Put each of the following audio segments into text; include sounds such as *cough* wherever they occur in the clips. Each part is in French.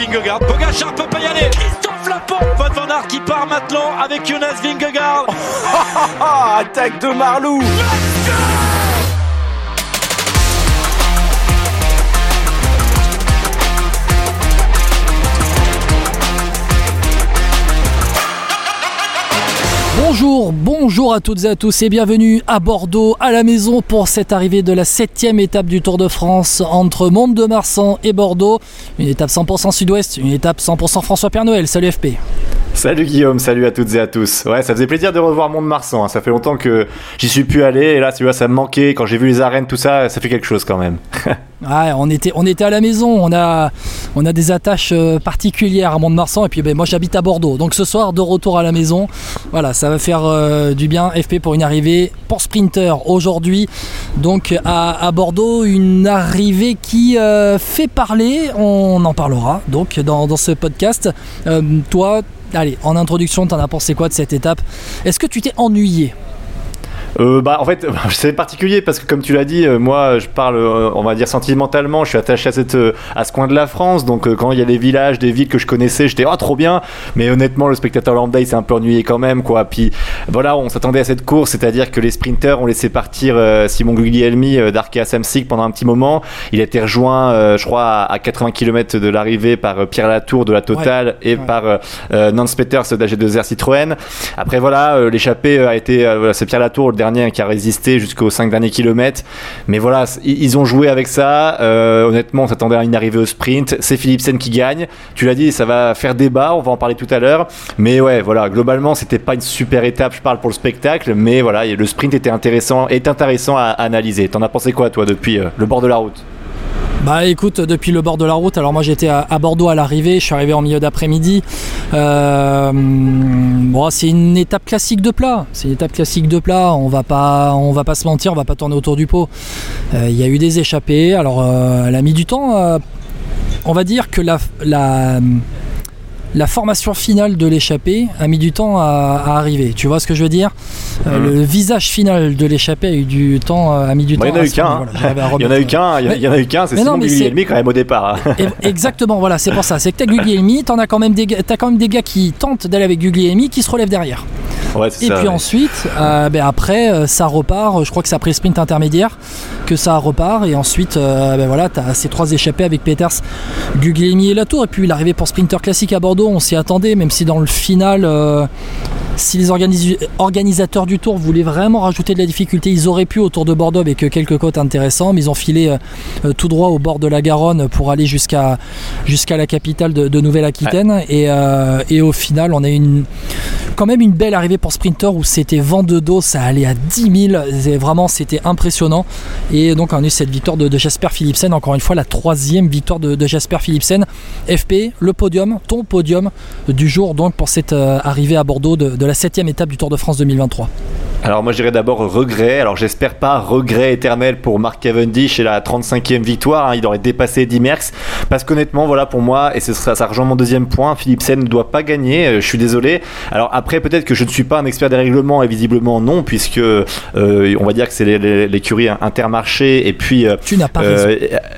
Vingegaard. Pogacar peut pas y aller. Christophe Laporte. Van Van Aert qui part maintenant avec Jonas Vingegaard. *laughs* Attaque de Marlou. Bonjour, bonjour à toutes et à tous et bienvenue à Bordeaux, à la maison pour cette arrivée de la septième étape du Tour de France entre Mont-de-Marsan et Bordeaux. Une étape 100% sud-ouest, une étape 100% François Père Noël. Salut FP. Salut Guillaume, salut à toutes et à tous. Ouais, ça faisait plaisir de revoir Mont-de-Marsan. hein. Ça fait longtemps que j'y suis plus allé et là, tu vois, ça me manquait. Quand j'ai vu les arènes, tout ça, ça fait quelque chose quand même. *laughs* Ouais, on était, on était à la maison, on a, on a des attaches euh, particulières à Mont-de-Marsan et puis ben, moi j'habite à Bordeaux. Donc ce soir, de retour à la maison, voilà, ça va faire euh, du bien FP pour une arrivée pour Sprinter aujourd'hui. Donc à, Bordeaux, une arrivée qui euh, fait parler, on en parlera donc dans, ce podcast. Toi, allez, en introduction, t'en as pensé quoi de cette étape? Est-ce que tu t'es ennuyé? Euh, bah en fait *laughs* c'est particulier parce que comme tu l'as dit euh, moi je parle euh, on va dire sentimentalement je suis attaché à cette euh, à ce coin de la France. Donc quand il y a des villages des villes que je connaissais j'étais oh trop bien. Mais honnêtement le spectateur lambda il s'est un peu ennuyé quand même quoi. Puis voilà on s'attendait à cette course c'est-à-dire que les sprinters ont laissé partir Simon Guglielmi d'Arkea Samsic pendant un petit moment. Il a été rejoint je crois à, à 80 km de l'arrivée par Pierre Latour de la Total et ouais. par Nance Peters d'AG2R Citroën. Après voilà l'échappée a été c'est Pierre Latour le dernier qui a résisté jusqu'aux 5 derniers kilomètres. Mais voilà ils ont joué avec ça. Euh, honnêtement on s'attendait à une arrivée au sprint. C'est Philipsen qui gagne. Tu l'as dit ça va faire débat. On va en parler tout à l'heure. Mais ouais voilà globalement c'était pas une super étape. Je parle pour le spectacle. Mais voilà le sprint était intéressant est intéressant à, à analyser. T'en as pensé quoi toi depuis euh, le bord de la route? Bah écoute, depuis le bord de la route, alors moi j'étais à, Bordeaux à l'arrivée, je suis arrivé en milieu d'après-midi. Euh, bon, c'est une étape classique de plat. C'est une étape classique de plat. On va pas, se mentir, on va pas tourner autour du pot. Euh, Il y a eu des échappées. Alors euh, elle a mis du temps. euh, on va dire que la, la la formation finale de l'échappée a mis du temps à, à arriver. Tu vois ce que je veux dire? Euh, Mhm. Le visage final de l'échappée a eu du temps, euh, a mis du Bah, il temps. y en a à eu qu'un hein. Il y en a eu qu'un il y en a- il y en a eu qu'un c'est Simon Guglielmi quand même au départ hein. *laughs* Exactement, voilà, c'est pour ça. C'est que t'as Guglielmi, t'en as quand même des, gars- t'as quand même des gars qui tentent d'aller avec Guglielmi, qui se relèvent derrière. ouais Et ça puis ouais. ensuite, euh, ben après, euh, ça repart. Je crois que c'est après sprint intermédiaire que ça repart. Et ensuite, euh, ben voilà, t'as ces trois échappés avec Peters, Guglielmi et Latour. Et puis l'arrivée pour sprinter classique à Bordeaux, on s'y attendait, même si dans le final. euh, si les organis- organisateurs du tour voulaient vraiment rajouter de la difficulté, ils auraient pu autour de Bordeaux avec euh, quelques côtes intéressants, mais ils ont filé euh, euh, tout droit au bord de la Garonne pour aller jusqu'à jusqu'à la capitale de, de Nouvelle-Aquitaine. Et, euh, et au final, on a une quand même une belle arrivée pour Sprinter où c'était vent de dos, ça allait à 10 000. C'est Vraiment, c'était impressionnant. Et donc, on a eu cette victoire de, de Jasper Philipsen, encore une fois, la troisième victoire de, de Jasper Philipsen. FP, le podium, ton podium du jour, donc pour cette euh, arrivée à Bordeaux de, de la septième étape du Tour de France 2023. Alors moi je dirais d'abord regret. Alors j'espère pas regret éternel pour Mark Cavendish et la 35e victoire. hein. Il aurait dépassé Eddy Merckx. Parce qu'honnêtement voilà pour moi et ce sera ça rejoint mon deuxième point. Philipsen ne doit pas gagner. Euh, Je suis désolé. Alors après peut-être que je ne suis pas un expert des règlements et visiblement non puisque euh, on va dire que c'est les- les- l'écurie Intermarché et puis euh, Tu n'as pas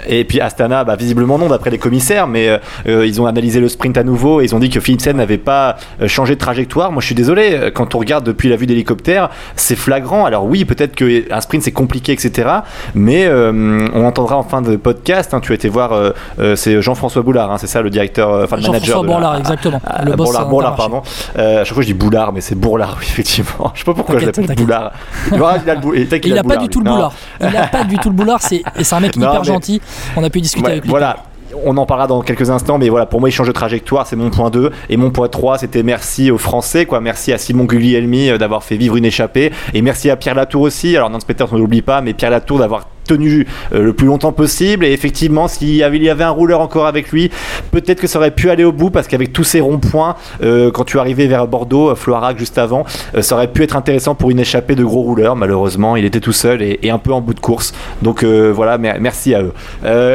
et, puis Astana, bah, visiblement non, d'après les commissaires, mais ils ont analysé le sprint à nouveau et ils ont dit que Philipsen n'avait pas changé de trajectoire. Moi, je suis désolé, euh, quand on regarde depuis la vue d'hélicoptère, c'est flagrant. Alors oui, peut-être qu'un sprint c'est compliqué, etc. Mais euh, on entendra en fin de podcast. hein, tu as été voir, euh, c'est Jean-François Boulard, hein, c'est ça le directeur, enfin le manager. Jean-François la- Bourlard, exactement. Ah, le boss Bourlard, Bourlard, Intermarché. pardon. Euh, à chaque fois je dis Boulard, mais c'est Bourlard, oui, *laughs* effectivement. Je sais pas pourquoi je l'appelle. Boulard. Il a bou- a n'a pas Boulard, du tout lui. le boulard. Il n'a pas du tout le boulard. C'est et c'est un mec Non, hyper mais- gentil. On a pu discuter Ouais, avec lui. Voilà. On en parlera dans quelques instants, mais voilà, pour moi, il change de trajectoire, c'est mon point 2. Et mon point 3, c'était merci aux Français, quoi. Merci à Simon Guglielmi euh, d'avoir fait vivre une échappée. Et merci à Pierre Latour aussi. Alors, Nance Peters, on ne l'oublie pas, mais Pierre Latour d'avoir tenu euh, le plus longtemps possible. Et effectivement, s'il y avait, un rouleur encore avec lui, peut-être que ça aurait pu aller au bout, parce qu'avec tous ces ronds-points, euh, quand tu arrivais vers Bordeaux, euh, Floirac juste avant, ça aurait pu être intéressant pour une échappée de gros rouleurs. Malheureusement, il était tout seul et, un peu en bout de course. Donc voilà, mer- merci à eux.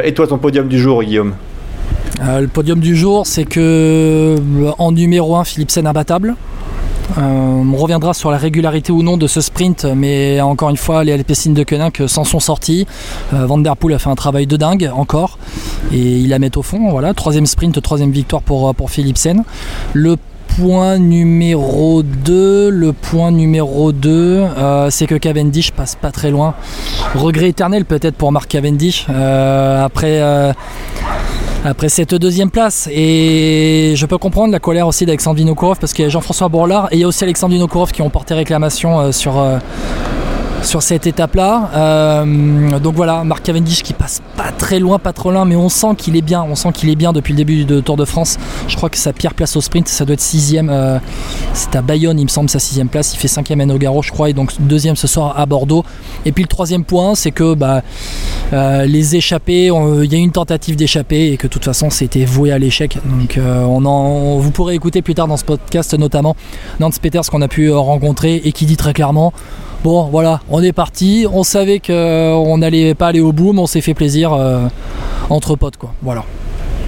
Et toi, ton podium du jour, Guillaume? Le podium du jour, c'est que en numéro 1, Philipsen imbattable. Euh, on reviendra sur la régularité ou non de ce sprint, mais encore une fois, les Alpecin de Koenig s'en sont sortis. Euh, Van Der Poel a fait un travail de dingue encore. et il la met au fond. Voilà, troisième sprint, troisième victoire pour, pour Philipsen. Le point numéro 2, le point numéro 2, euh, c'est que Cavendish passe pas très loin. Regret éternel peut-être pour Marc Cavendish euh, après, euh, après cette deuxième place. Et je peux comprendre la colère aussi d'Alexandre Vinokourov parce qu'il y a Jean-François Bourlard et il y a aussi Alexandre Vinokourov qui ont porté réclamation sur sur cette étape-là. Euh, donc voilà, Marc Cavendish qui passe pas très loin, pas trop loin, mais on sent qu'il est bien. On sent qu'il est bien depuis le début du Tour de France. Je crois que sa pire place au sprint, ça doit être sixième. Euh, c'est à Bayonne, il me semble, sa sixième place. Il fait cinquième à Nogaro, je crois, et donc deuxième ce soir à Bordeaux. Et puis le troisième point, c'est que bah, euh, les échappés, il y a eu une tentative d'échapper et que de toute façon c'était voué à l'échec. Donc on en, vous pourrez écouter plus tard dans ce podcast notamment Nance Peters qu'on a pu rencontrer et qui dit très clairement Bon, voilà, on est parti. On savait qu'on euh, n'allait pas aller au bout, mais on s'est fait plaisir euh, entre potes, quoi. Voilà.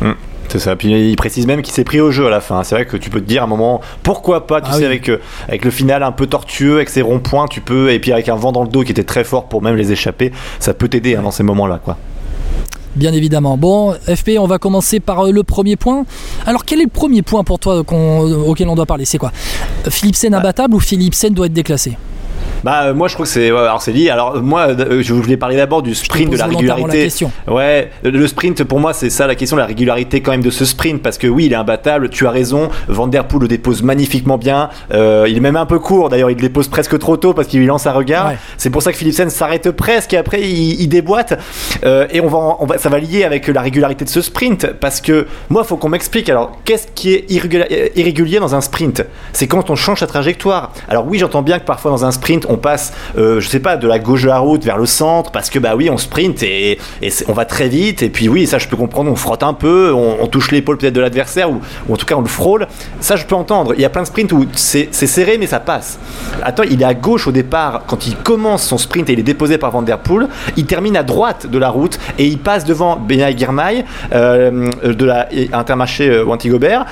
Hum, c'est ça. Puis il précise même qu'il s'est pris au jeu à la fin. C'est vrai que tu peux te dire à un moment, pourquoi pas, tu ah sais, avec, euh, avec le final un peu tortueux, avec ses ronds-points, tu peux, et puis avec un vent dans le dos qui était très fort pour même les échapper, ça peut t'aider hein, dans ces moments-là, quoi. Bien évidemment. Bon, FP, on va commencer par le premier point. Alors, quel est le premier point pour toi auquel on doit parler? C'est quoi? Philipsen imbattable ou Philipsen doit être déclassé? Bah euh, moi je trouve que c'est alors c'est lié. Alors moi euh, je voulais parler d'abord du sprint de la régularité. ouais, le sprint pour moi c'est ça la question la régularité quand même de ce sprint parce que oui il est imbattable. Tu as raison. Van der Poel le dépose magnifiquement bien. Euh, il est même un peu court d'ailleurs il le dépose presque trop tôt parce qu'il lui lance un regard. C'est pour ça que Philipsen s'arrête presque et après il, déboîte. et on va, on va ça va lier avec la régularité de ce sprint parce que moi faut qu'on m'explique alors qu'est-ce qui est irrégulier dans un sprint? C'est quand on change sa trajectoire. Alors oui j'entends bien que parfois dans un sprint on passe, euh, je sais pas, de la gauche de la route vers le centre, parce que bah oui, on sprint et, on va très vite, et puis oui, ça je peux comprendre, on frotte un peu, on, touche l'épaule peut-être de l'adversaire, ou, en tout cas on le frôle, ça je peux entendre. Il y a plein de sprints où c'est serré, mais ça passe. Attends, il est à gauche au départ, quand il commence son sprint et il est déposé par Van Der Poel, il termine à droite de la route et il passe devant Benay Girmay euh, de la Intermarché euh, Wanty Gobert,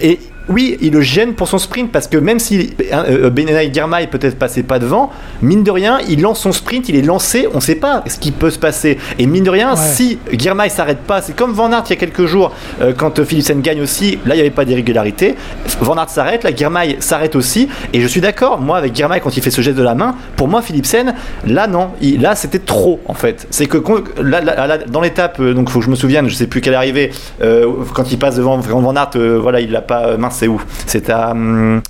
et oui, il le gêne pour son sprint parce que même si euh, Benenay Girmay peut-être passé pas devant, mine de rien, il lance son sprint, il est lancé, on ne sait pas ce qui peut se passer. Et mine de rien, si Girmay s'arrête pas, c'est comme Van Aert il y a quelques jours euh, quand Philipsen gagne aussi, là il n'y avait pas d'irrégularité. Van Aert s'arrête, la Girmay s'arrête aussi. Et je suis d'accord, moi avec Girmay quand il fait ce geste de la main, pour moi Philipsen, là non, là c'était trop en fait. C'est que là, dans l'étape, euh, donc faut que je me souvienne, je sais plus quelle est arrivée, quand il passe devant Van Aert, voilà, il l'a pas c'est où? C'est à. Hum,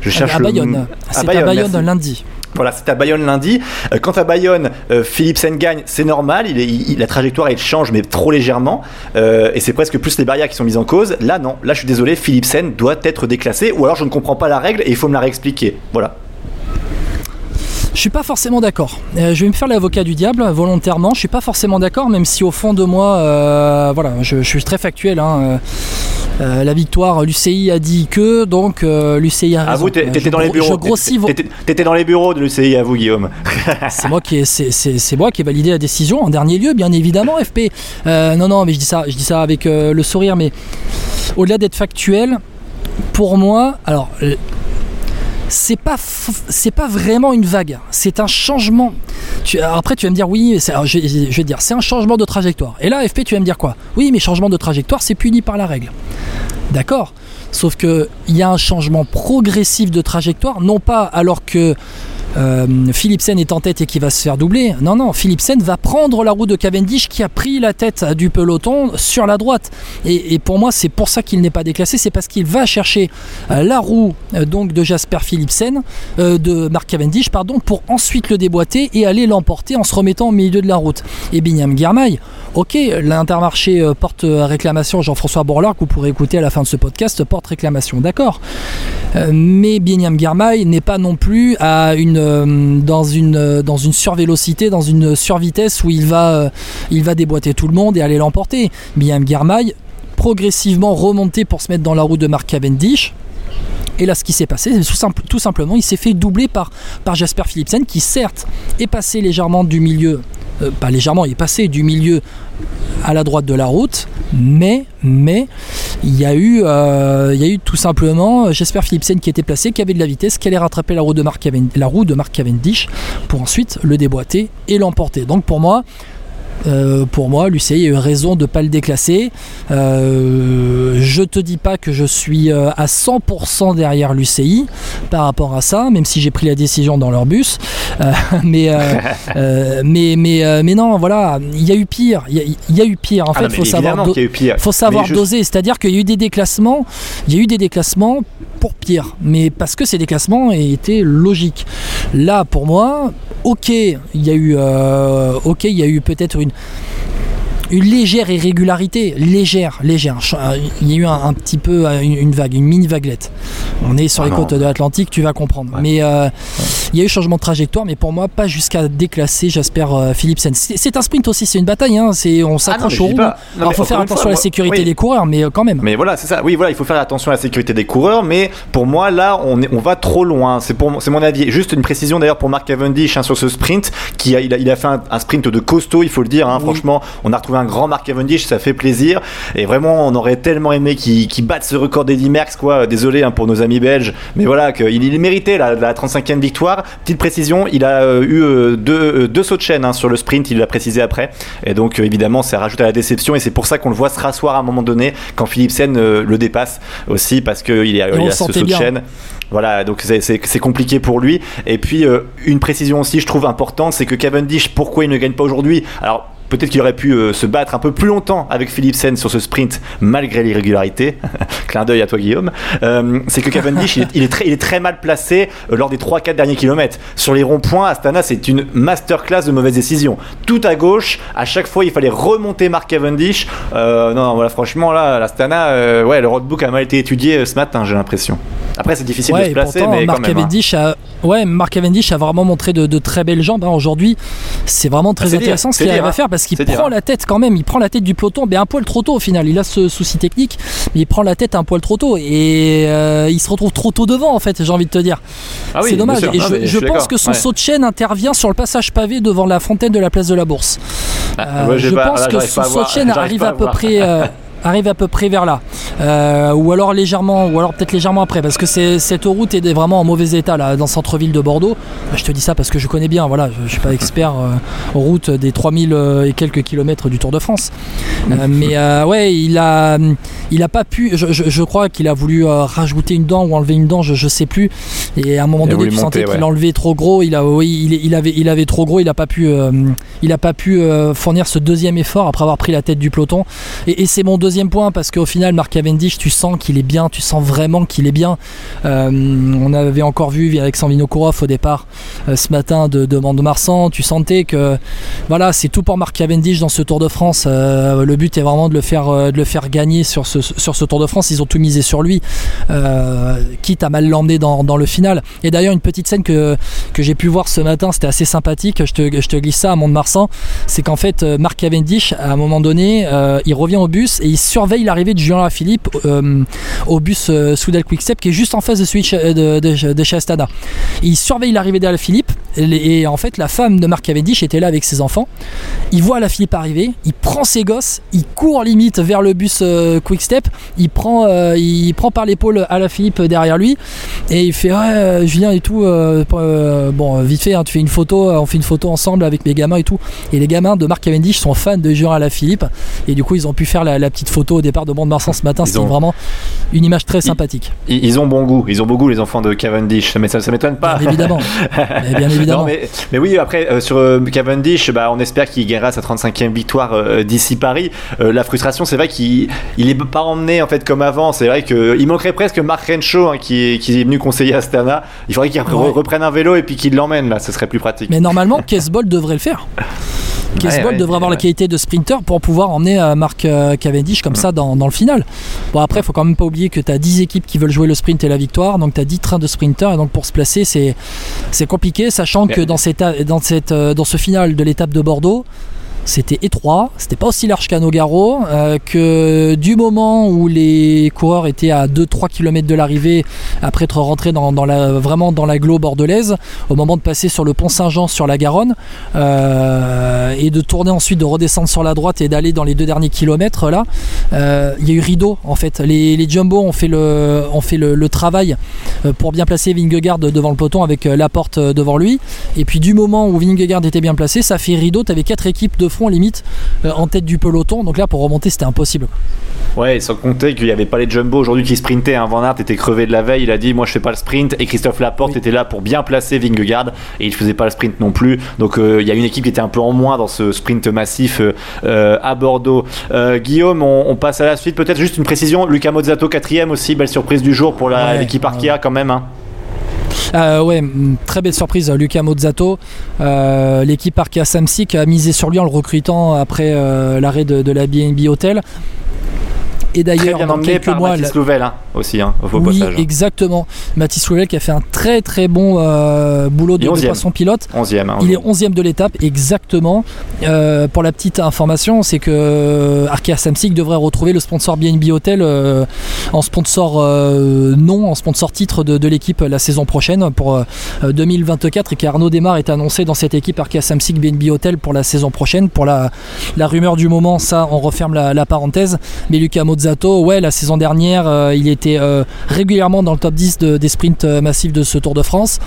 je cherche à Bayonne. C'est à Bayonne, lundi. Voilà, c'est à Bayonne lundi. Euh, quant à Bayonne, euh, Philipsen gagne, c'est normal. Il est, la trajectoire elle change, mais trop légèrement. Euh, et c'est presque plus les barrières qui sont mises en cause. Là, non. Là, je suis désolé, Philipsen doit être déclassé. Ou alors, je ne comprends pas la règle et il faut me la réexpliquer. Voilà. Je suis pas forcément d'accord. Euh, je vais me faire l'avocat du diable volontairement. Je suis pas forcément d'accord, même si au fond de moi, euh, voilà, je, suis très factuel. Hein. Euh, la victoire, l'UCI a dit que, donc l'UCI a raison. À vous, t'étais dans les bureaux. T'étais dans les bureaux de l'UCI, à vous, Guillaume. *laughs* c'est moi qui, c'est moi qui ai validé la décision en dernier lieu, bien évidemment, FP. non, non, mais je dis ça, je dis ça avec le sourire, mais au-delà d'être factuel, pour moi, alors c'est pas vraiment une vague, c'est un changement. après tu vas me dire oui, je, je, vais dire c'est un changement de trajectoire. Et là FP tu vas me dire quoi? Oui, mais changement de trajectoire c'est puni par la règle. D'accord? Sauf que il y a un changement progressif de trajectoire, non pas alors que euh, Philipsen est en tête et qui va se faire doubler. Non, non, Philipsen va prendre la roue de Cavendish qui a pris la tête du peloton sur la droite. Et, pour moi, c'est pour ça qu'il n'est pas déclassé, c'est parce qu'il va chercher euh, la roue euh, donc de Jasper Philipsen, de Mark Cavendish, pardon, pour ensuite le déboîter et aller l'emporter en se remettant au milieu de la route. Et Binyam Girmay, ok, l'Intermarché porte réclamation, Jean-François Bourlard, que vous pourrez écouter à la fin de ce podcast, porte réclamation, d'accord. mais Binyam Girmay n'est pas non plus à une euh, dans, une, euh, dans une survélocité, dans une survitesse où il va, euh, déboîter tout le monde et aller l'emporter. Biam Girmay progressivement remonté pour se mettre dans la roue de Mark Cavendish. Et là, ce qui s'est passé, c'est tout, simplement, il s'est fait doubler par, par Jasper Philipsen, qui certes est passé légèrement du milieu, pas légèrement, il est passé du milieu à la droite de la route, mais, mais il y a eu, euh, il y a eu tout simplement Jasper Philipsen qui était placé, qui avait de la vitesse, qui allait rattraper la roue de Mark, Cavendish, la roue de Mark Cavendish pour ensuite le déboîter et l'emporter. Donc pour moi, Euh, pour moi, l'UCI a eu raison de ne pas le déclasser. Euh, je te dis pas que je suis euh, à 100% derrière l'UCI par rapport à ça, même si j'ai pris la décision dans leur bus. *laughs* *laughs* mais, mais, mais, mais non, voilà, il y a eu pire. Il y, a eu pire. En ah fait, il faut savoir, faut savoir doser. C'est-à-dire qu'il y a eu des déclassements. Il y a eu des déclassements pour pire, mais parce que ces déclassements étaient logiques. Là, pour moi, ok, il y a eu, ok, il y a eu peut-être une une légère irrégularité, légère, légère. Euh, il y a eu un, petit peu euh, une, vague, une mini vaguelette. On est sur ah les côtes de l'Atlantique, tu vas comprendre. Mais euh, il y a eu changement de trajectoire, mais pour moi, pas jusqu'à déclasser Jasper Philipsen. C'est un sprint aussi, c'est une bataille. Hein. on ah s'accroche au Il faut faire attention à la sécurité des coureurs, mais quand même. Mais voilà, c'est ça. Oui, voilà, il faut faire attention à la sécurité des coureurs, mais pour moi, là, on, est, on va trop loin. C'est mon avis. Juste une précision d'ailleurs pour Mark Cavendish hein, sur ce sprint, qui a, il, a, fait un, sprint de costaud, il faut le dire. Hein. Franchement, on a retrouvé un grand Mark Cavendish, ça fait plaisir. Et vraiment, on aurait tellement aimé qu'il batte ce record d'Eddie Merckx, quoi. Désolé hein, pour nos amis belges, mais voilà, qu'il il méritait la, la 35e victoire. Petite précision, il a euh, eu euh, deux, euh, deux, sauts de chaîne hein, sur le sprint, il l'a précisé après. Et donc, évidemment, ça rajoute à la déception. Et c'est pour ça qu'on le voit se rasseoir à un moment donné quand Philipsen le dépasse aussi, parce qu'il a, il a ce saut de chaîne. Voilà, donc c'est compliqué pour lui. Et puis, une précision aussi, je trouve importante, c'est que Cavendish, pourquoi il ne gagne pas aujourd'hui? Alors, Peut-être qu'il aurait pu euh, se battre un peu plus longtemps avec Philipsen sur ce sprint malgré l'irrégularité. *laughs* Clin d'œil à toi Guillaume. Euh, c'est que Cavendish il, est, très, il est très mal placé euh, lors des 3-4 derniers kilomètres. Sur les ronds-points, Astana c'est une masterclass de mauvaises décisions. Tout à gauche, à chaque fois il fallait remonter Mark Cavendish. non, voilà, franchement là, l'Astana, ouais, le roadbook a mal été étudié ce matin, j'ai l'impression. Après c'est difficile de se placer, mais Mark quand même, hein. Cavendish a, ouais, Mark Cavendish a vraiment montré de, très belles jambes. Hein. Aujourd'hui, c'est vraiment très ah, intéressant ce qu'il arrive à faire parce qu'il prend la tête quand même, il prend la tête du peloton, mais un poil trop tôt au final. Il a ce souci technique, mais il prend la tête un poil trop tôt et euh, il se retrouve trop tôt devant en fait, j'ai envie de te dire. Ah c'est dommage. Et je, pense que son saut de chaîne intervient sur le passage pavé devant la fontaine de la place de la Bourse. Ah, euh, je pense que son saut de chaîne arrive à, peu près. *laughs* Euh, arrive à peu près vers là. Euh, ou alors légèrement, ou alors peut-être légèrement après, parce que cette route est vraiment en mauvais état là, dans le centre-ville de Bordeaux. Je te dis ça parce que je connais bien, voilà, je, ne suis pas expert en euh, route des 3000 euh, et quelques kilomètres du Tour de France. mais ouais, il a, il a pas pu, je, crois qu'il a voulu rajouter une dent ou enlever une dent, je, ne sais plus. Et à un moment donné, tu sentais qu'il enlevait trop gros, il a, oui, il, avait, il avait trop gros, il a pas pu, il a pas pu fournir ce deuxième effort après avoir pris la tête du peloton. Et, et c'est mon deuxième point parce qu'au final, Marc Cavendish, tu sens qu'il est bien, tu sens vraiment qu'il est bien. Euh, on avait encore vu avec Vinokourov au départ euh, ce matin de, de Mont-de-Marsan, tu sentais que voilà, c'est tout pour Marc Cavendish dans ce Tour de France. Euh, le but est vraiment de le faire, de le faire gagner sur ce, sur ce Tour de France. Ils ont tout misé sur lui, quitte à mal l'emmener dans, dans, le final. Et d'ailleurs, une petite scène que, que j'ai pu voir ce matin, c'était assez sympathique. Je te, je te glisse ça à Mont-de-Marsan. C'est qu'en fait, Marc Cavendish, à un moment donné, il revient au bus et il surveille l'arrivée de Julien Philippe euh, au bus euh, Soudal Quickstep qui est juste en face de celui de, de, chez Astana. Il surveille l'arrivée d'Alaphilippe et, et en fait la femme de Marc Cavendish était là avec ses enfants. Il voit Alaphilippe arriver, il prend ses gosses, il court limite vers le bus euh, Quickstep, il prend, il prend par l'épaule Alaphilippe derrière lui et il fait ouais Julien et tout bon vite fait hein, tu fais une photo on fait une photo ensemble avec mes gamins et tout et les gamins de Marc Cavendish sont fans de Julien Alaphilippe et du coup ils ont pu faire la, la petite photo au départ de Mont-de-Marsan ce matin. C'était vraiment une image très sympathique. Ils, ont bon goût. Ils ont bon goût, les enfants de Cavendish. Mais ça ne m'étonne pas. Bien évidemment. *laughs* bien évidemment. Mais, oui, après, euh, sur euh, Cavendish, bah, on espère qu'il gagnera sa 35e victoire euh, d'ici Paris. la frustration, c'est vrai qu'il n'est pas emmené en fait comme avant. C'est vrai qu'il manquerait presque Marc Renshaw hein, qui, est, qui, est, venu conseiller Astana. Il faudrait qu'il reprenne un vélo et puis qu'il l'emmène là. Ce serait plus pratique. Mais normalement, *laughs* Kesbol devrait le faire. Kesbol devrait avoir la qualité de sprinter pour pouvoir emmener Marc Cavendish comme ça dans, le final. Bon, après, il faut quand même pas oublier que tu as 10 équipes qui veulent jouer le sprint et la victoire, donc tu as 10 trains de sprinters, et donc pour se placer, c'est compliqué, sachant que dans, cette, dans, cette, euh, dans ce final de l'étape de Bordeaux, c'était étroit, c'était pas aussi large qu'à Nogaro, euh, que du moment où les coureurs étaient à 2-3 km de l'arrivée, après être rentrés dans, la, vraiment dans bordelaise, au moment de passer sur le pont Saint-Jean sur la Garonne, euh, et de tourner ensuite, de redescendre sur la droite et d'aller dans les deux derniers kilomètres là, euh, il y a eu rideau en fait. Les, les Jumbo ont fait le, ont fait le, travail pour bien placer Vingegaard devant le peloton avec la porte devant lui, et puis du moment où Vingegaard était bien placé, ça fait rideau, tu avais quatre équipes de front limite en tête du peloton. Donc là, pour remonter, c'était impossible. Ouais, sans compter qu'il n'y avait pas les jumbo aujourd'hui qui sprintaient. Hein. Van Aert était crevé de la veille, il a dit Moi je fais pas le sprint. Et Christophe Laporte était là pour bien placer Vingegaard et il faisait pas le sprint non plus. Donc il y a une équipe qui était un peu en moins dans ce sprint massif à Bordeaux. Guillaume, on, passe à la suite. Peut-être juste une précision Luca Mozzato, quatrième aussi, belle surprise du jour pour l'équipe Arkea quand même. Hein. Euh, ouais, très belle surprise, Luca Mozzato. Euh, l'équipe Arkea Samsic a misé sur lui en le recrutant après euh, l'arrêt de, de, la BNB Hotel. Et d'ailleurs, dans quelques mois, Mathis Louvel hein, aussi, hein, au oui, exactement. Mathis Louvel qui a fait un très très bon euh, boulot de, de poisson pilote. 11e, hein, il est 11e de l'étape, exactement. Euh, pour la petite information, c'est que euh, Arkea Samsic devrait retrouver le sponsor BNB Hotel en sponsor non, en sponsor titre de, l'équipe la saison prochaine pour 2024 et qu'Arnaud Desmar est annoncé dans cette équipe Arkea Samsic BNB Hotel pour la saison prochaine. Pour la, la rumeur du moment, ça on referme la, la parenthèse. Mais Lucas Mozart ouais, la saison dernière, euh, il était euh, régulièrement dans le top 10 des sprints euh, massifs de ce Tour de France.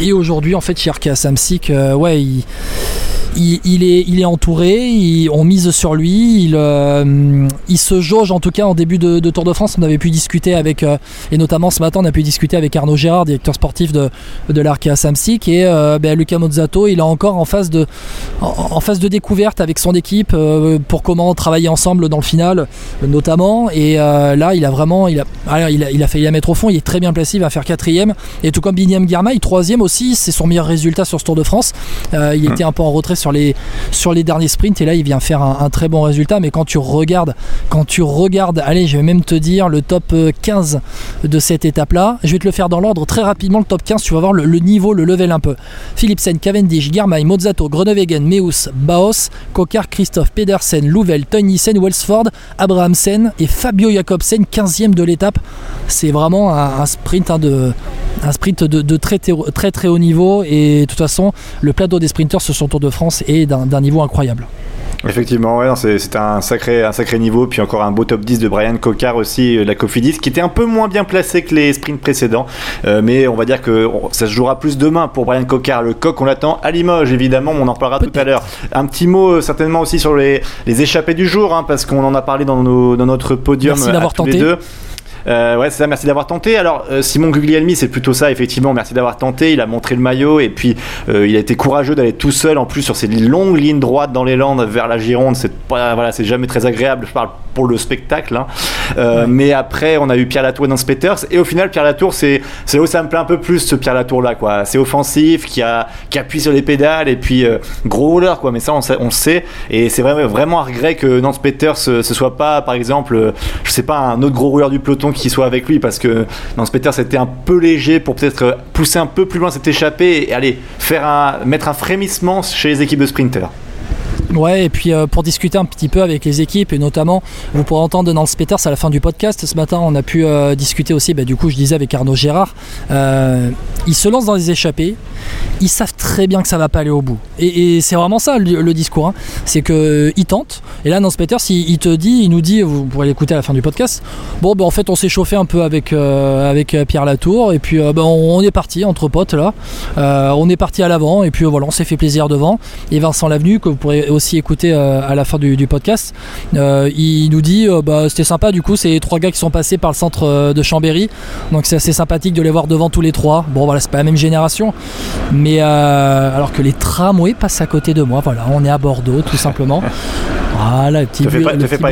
Et aujourd'hui, en fait, chez Arkea Samsic, ouais, il est, il est entouré, on mise sur lui, il, se jauge en tout cas en début de, Tour de France. On avait pu discuter avec, et notamment ce matin, on a pu discuter avec Arnaud Gérard, directeur sportif de, de l'Arkea Samsic, et ben, Luca Mozzato, il est encore en phase de, en, phase de découverte avec son équipe pour comment travailler ensemble dans le final, notamment. Et là, il a vraiment, il a, il a, il a failli la mettre au fond, il est très bien placé, il va faire quatrième. Et tout comme Biniam Girmay, troisième aussi, c'est son meilleur résultat sur ce Tour de France. il hum. était un peu en retrait sur les, sur les derniers sprints et là il vient faire un, très bon résultat mais quand tu regardes quand tu regardes allez je vais même te dire le top 15 de cette étape là je vais te le faire dans l'ordre très rapidement le top 15 tu vas voir le, niveau le level un peu Philipsen, Cavendish, Girmay, Mozzato, Groenewegen, Meus, Baos, Kokar, Christophe, Pedersen, Louvel, Tonysen, Welsford, Abrahamsen et Fabio Jacobsen 15e de l'étape c'est vraiment un, sprint hein, sprint de, très, très très haut niveau et de toute façon le plateau des sprinteurs sur son Tour de France est d'un niveau incroyable. Effectivement, ouais, c'est un sacré, un sacré niveau. Puis encore un beau top 10 de Brian Cocard aussi, euh, la Cofidis, qui était un peu moins bien placé que les sprints précédents. Euh, mais on va dire que ça se jouera plus demain pour Brian Cocard. Le coq, on l'attend à Limoges, évidemment. On en parlera tout à l'heure. Un petit mot euh, certainement aussi sur les, les échappées du jour, hein, parce qu'on en a parlé dans, nos, dans notre podium. Merci d'avoir tenté. Les deux. Euh, ouais, c'est ça, merci d'avoir tenté. Alors, euh, Simon Guglielmi, c'est plutôt ça, effectivement, merci d'avoir tenté. Il a montré le maillot et puis euh, il a été courageux d'aller tout seul en plus sur ces longues lignes droites dans les Landes vers la Gironde. C'est voilà, c'est jamais très agréable. Je parle pour le spectacle. Hein. Mais après, on a eu Pierre Latour et Nance Peters. Et au final, Pierre Latour, c'est là où ça me plaît un peu plus, ce Pierre Latour là, quoi. C'est offensif, qui, a, qui appuie sur les pédales et puis gros rouleur, quoi. Mais ça, on, on sait. Et c'est vraiment, vraiment à regret que Nance Peters ce soit pas, par exemple, je sais pas, un autre gros rouleur du peloton qui soit avec lui parce que Nance Peter c'était un peu léger pour peut-être pousser un peu plus loin cette échappée et aller faire un, mettre un frémissement chez les équipes de sprinters. Ouais, et puis euh, pour discuter un petit peu avec les équipes, et notamment, vous pourrez entendre Nance Peters à la fin du podcast. Ce matin, on a pu euh, discuter aussi, bah, du coup, je disais avec Arnaud Gérard. Euh, ils se lancent dans les échappées, ils savent très bien que ça va pas aller au bout. Et, c'est vraiment ça le, discours. Hein. C'est qu'ils tentent, et là, Nance Peters, il, te dit, il nous dit, vous pourrez l'écouter à la fin du podcast. Bon, bah, en fait, on s'est chauffé un peu avec, avec Pierre Latour, et puis bah, on, est parti entre potes là. on est parti à l'avant, et puis voilà, on s'est fait plaisir devant. Et Vincent Lavenu, que vous pourrez aussi écouté euh, à la fin du, podcast. Euh, il nous dit euh, bah, c'était sympa du coup, c'est trois gars qui sont passés par le centre de Chambéry, donc c'est assez sympathique de les voir devant tous les trois. Bon voilà, c'est pas la même génération, mais alors que les tramways passent à côté de moi, voilà, on est à Bordeaux tout simplement. *laughs* Voilà, le petit, bruit,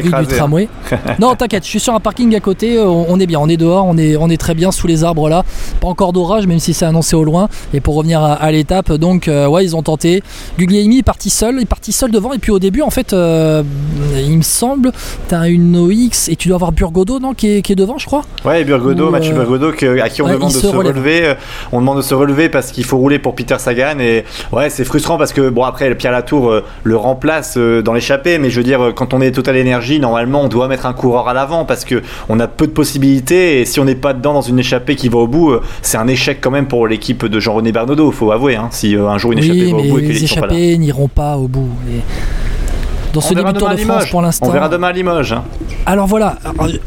du hein. tramway. *laughs* non, t'inquiète, je suis sur un parking à côté, on, est bien, on est dehors, on est, on est très bien sous les arbres là. Pas encore d'orage, même si c'est annoncé au loin. Et pour revenir à, l'étape, donc ouais, ils ont tenté. Guglielmi est parti seul, il est parti seul devant et puis au début, en fait, euh, il me semble, tu as une OX et tu dois avoir Burgodo, non, qui est, devant, je crois. Ouais, Burgodo, Mathieu euh, Burgodo, à qui on demande de se, relever. Euh, on demande de se relever parce qu'il faut rouler pour Peter Sagan. Et ouais, c'est frustrant parce que, bon, après, Pierre Latour le remplace dans l'échappée. Mais je veux dire, quand on est Total Énergie, normalement, on doit mettre un coureur à l'avant parce que on a peu de possibilités. Et si on n'est pas dedans dans une échappée qui va au bout, c'est un échec quand même pour l'équipe de Jean-René Bernodeau, faut avouer. Hein, si un jour une échappée va au bout et que les échappées n'iront pas au bout dans ce début de Tour de France pour l'instant. On verra demain à Limoges. Hein. Alors voilà,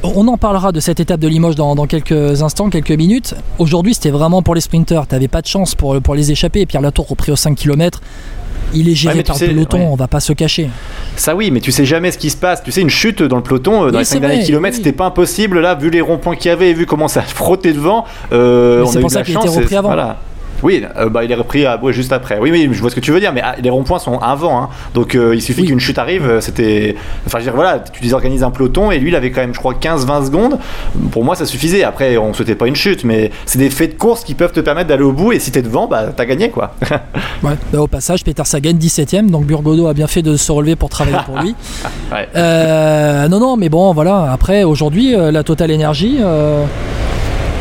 on en parlera de cette étape de Limoges dans, quelques instants, quelques minutes. Aujourd'hui, c'était vraiment pour les sprinteurs. Tu n'avais pas de chance pour, pour les échapper. Pierre Latour repris aux 5 km il est géré Ouais, par le peloton, ouais. on va pas se cacher. Ça oui, mais tu sais jamais ce qui se passe. Tu sais, une chute dans le peloton, euh, dans les c'est 5 derniers kilomètres, oui. c'était pas impossible. Là, vu les ronds-points qu'il y avait et vu comment ça *laughs* frottait devant, euh, on c'est eu pour ça qu'il était repris et- avant. Voilà. Oui, euh, bah, il est repris à, juste après. Oui, oui, je vois ce que tu veux dire, mais ah, les ronds-points sont avant. Hein. Donc euh, il suffit Oui. qu'une chute arrive. euh, C'était. Enfin, je veux dire, voilà, tu désorganises un peloton et lui, il avait quand même, je crois, 15-20 secondes. Pour moi, ça suffisait. Après, on souhaitait pas une chute, mais c'est des faits de course qui peuvent te permettre d'aller au bout et si t'es devant, bah t'as gagné quoi. *laughs* Ouais. Bah, au passage, Peter Sagan 17ème, donc Burgodo a bien fait de se relever pour travailler pour lui. *laughs* Ouais. Euh, non, non, mais bon, voilà. Après, aujourd'hui, la Total Energy,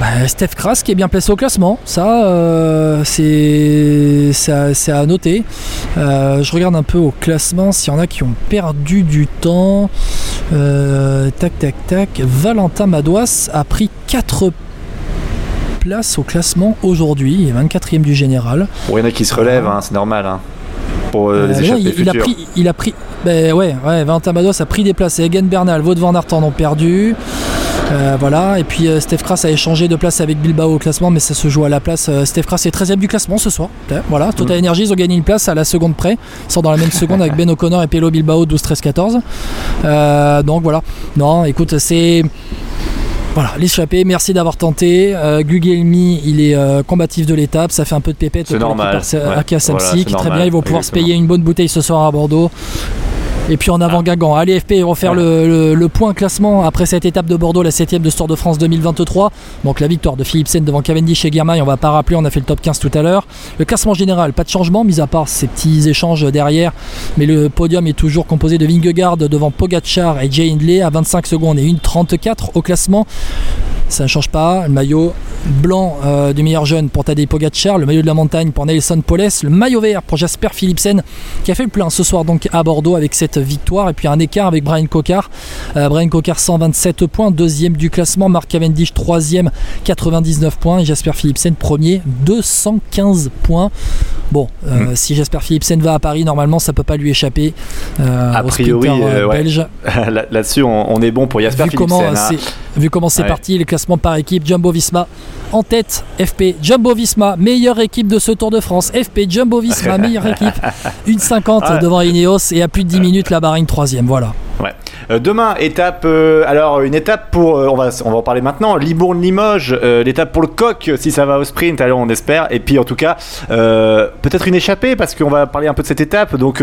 bah, Steph Kras qui est bien placé au classement. Ça, euh, c'est à noter. Euh, je regarde un peu au classement s'il y en a qui ont perdu du temps. Euh, tac, tac, tac. Valentin Madouas a pris 4 places au classement aujourd'hui. Il est 24e du général. Bon, il y en a qui se relèvent, hein, c'est normal. Hein, pour les échappées il, il a pris, il a pris, ben ouais, ouais, Valentin a pris des places. Et Egan Bernal, Wout van Aert en ont perdu. Euh, voilà, et puis euh, Steph Kras a échangé de place avec Bilbao au classement, mais ça se joue à la place. Euh, Steph Kras est 13 e du classement ce soir. Voilà, Total. Energy, ils ont gagné une place à la seconde près. Ils sont dans la même *laughs* seconde avec Ben O'Connor et Pelo Bilbao 12, 13, 14. Euh, donc voilà. Non, écoute, c'est. Voilà, l'échappée, merci d'avoir tenté. Euh, il est euh, combatif de l'étape, ça fait un peu de pépette. C'est pour normal, ouais. Voilà, très normal, bien, ils vont pouvoir exactement. se payer une bonne bouteille ce soir à Bordeaux. Et puis en avant Guingamp. Allez FP, refaire Ouais. le, le- le point classement après cette étape de Bordeaux, la 7ème de Tour de France 2023. Donc la victoire de Philipsen devant Cavendish et Guermain, on va pas rappeler, on a fait le top 15 tout à l'heure. Le classement général, pas de changement, mis à part ces petits échanges derrière. Mais le podium est toujours composé de Vingegaard devant Pogacar et Jay Hindley à 25 secondes et 1,34 au classement. Ça ne change pas. Le maillot blanc euh, du meilleur jeune pour Tadej Pogacar, le maillot de la montagne pour Nelson Poles, le maillot vert pour Jasper Philipsen qui a fait le plein ce soir donc à Bordeaux avec cette victoire et puis un écart avec Brian Cocard. Euh, Brian Cocard 127 points, deuxième du classement, Mark Cavendish troisième 99 points et Jasper Philipsen premier 215 points. Bon, euh, si Jasper Philipsen va à Paris, normalement ça peut pas lui échapper. euh, A priori, ouais. belge. Là- *laughs* Là-dessus, on, on est bon pour Jasper Vu comment, Philipsen. hein. vu comment c'est Ouais. parti, les par équipe, Jumbo Visma en tête, FP, Jumbo Visma, meilleure équipe de ce Tour de France, FP, Jumbo Visma, *laughs* meilleure équipe, une 50 Ah. devant Ineos et à plus de 10 minutes la Bahreïn troisième, voilà. Ouais. Euh, demain, étape. euh, alors, une étape pour. euh, on, va, on va en parler maintenant. Libourne-Limoges. l'étape pour le coq, si ça va au sprint, alors on espère. Et puis, en tout cas, peut-être une échappée, parce qu'on va parler un peu de cette étape. Donc,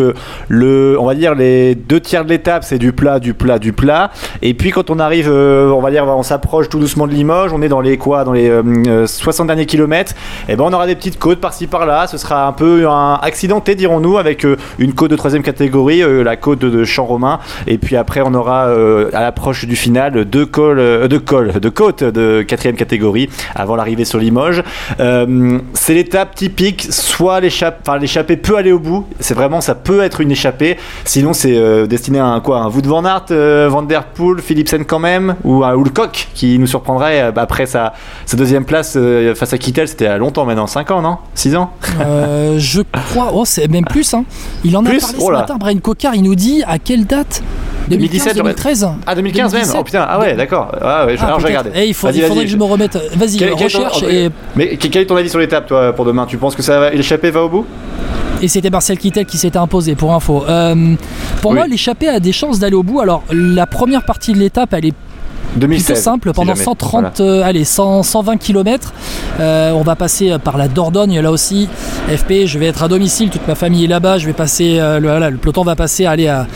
le, on va dire les deux tiers de l'étape, c'est du plat, du plat, du plat. Et puis, quand on arrive, on va dire, on s'approche tout doucement de Limoges. On est dans les quoi Dans les euh, euh, 60 derniers kilomètres. Et ben, on aura des petites côtes par-ci par-là. Ce sera un peu un accidenté, dirons-nous, avec euh, une côte de troisième catégorie, euh, la côte de, de Champ-Romain. Et puis après, on aura euh, à l'approche du final deux cols, euh, deux cols, de côtes de quatrième catégorie avant l'arrivée sur Limoges. Euh, c'est l'étape typique. Soit l'échappée, peut aller au bout. C'est vraiment, ça peut être une échappée. Sinon, c'est euh, destiné à un quoi, un Wout van Aert, euh, Van der Poel, Philipsen quand même, ou, le coq qui nous euh, après sa, sa deuxième place euh, face à Kittel. C'était à longtemps maintenant, 5 ans, non? 6 ans? Euh, je crois, oh, c'est même plus, hein. il en a Plus? parlé Oh ce matin, Brian Cocard, il nous dit à quelle date? 2017, 2013 Ah 2015 même? Oh putain. Ah ouais, d'accord. Ah ouais, Ah, alors je regardais. Eh, il, faut- Vas-y, il faudrait que je me remette. Vas-y, est ton- recherche et, Mais quel est ton avis sur l'étape, toi, pour demain? Tu penses que ça va, l'échappée va au bout? Et c'était Marcel Kittel qui s'était imposé pour info. Euh, pour Oui. moi, l'échappée a des chances d'aller au bout. Alors, la première partie de l'étape, elle est 2016. Plutôt simple si pendant jamais. 130 euh, allez 100, 120 km on va passer euh, par la Dordogne là aussi. FP je vais être à domicile toute ma famille est là-bas je vais passer euh, le, voilà, le peloton va passer aller à,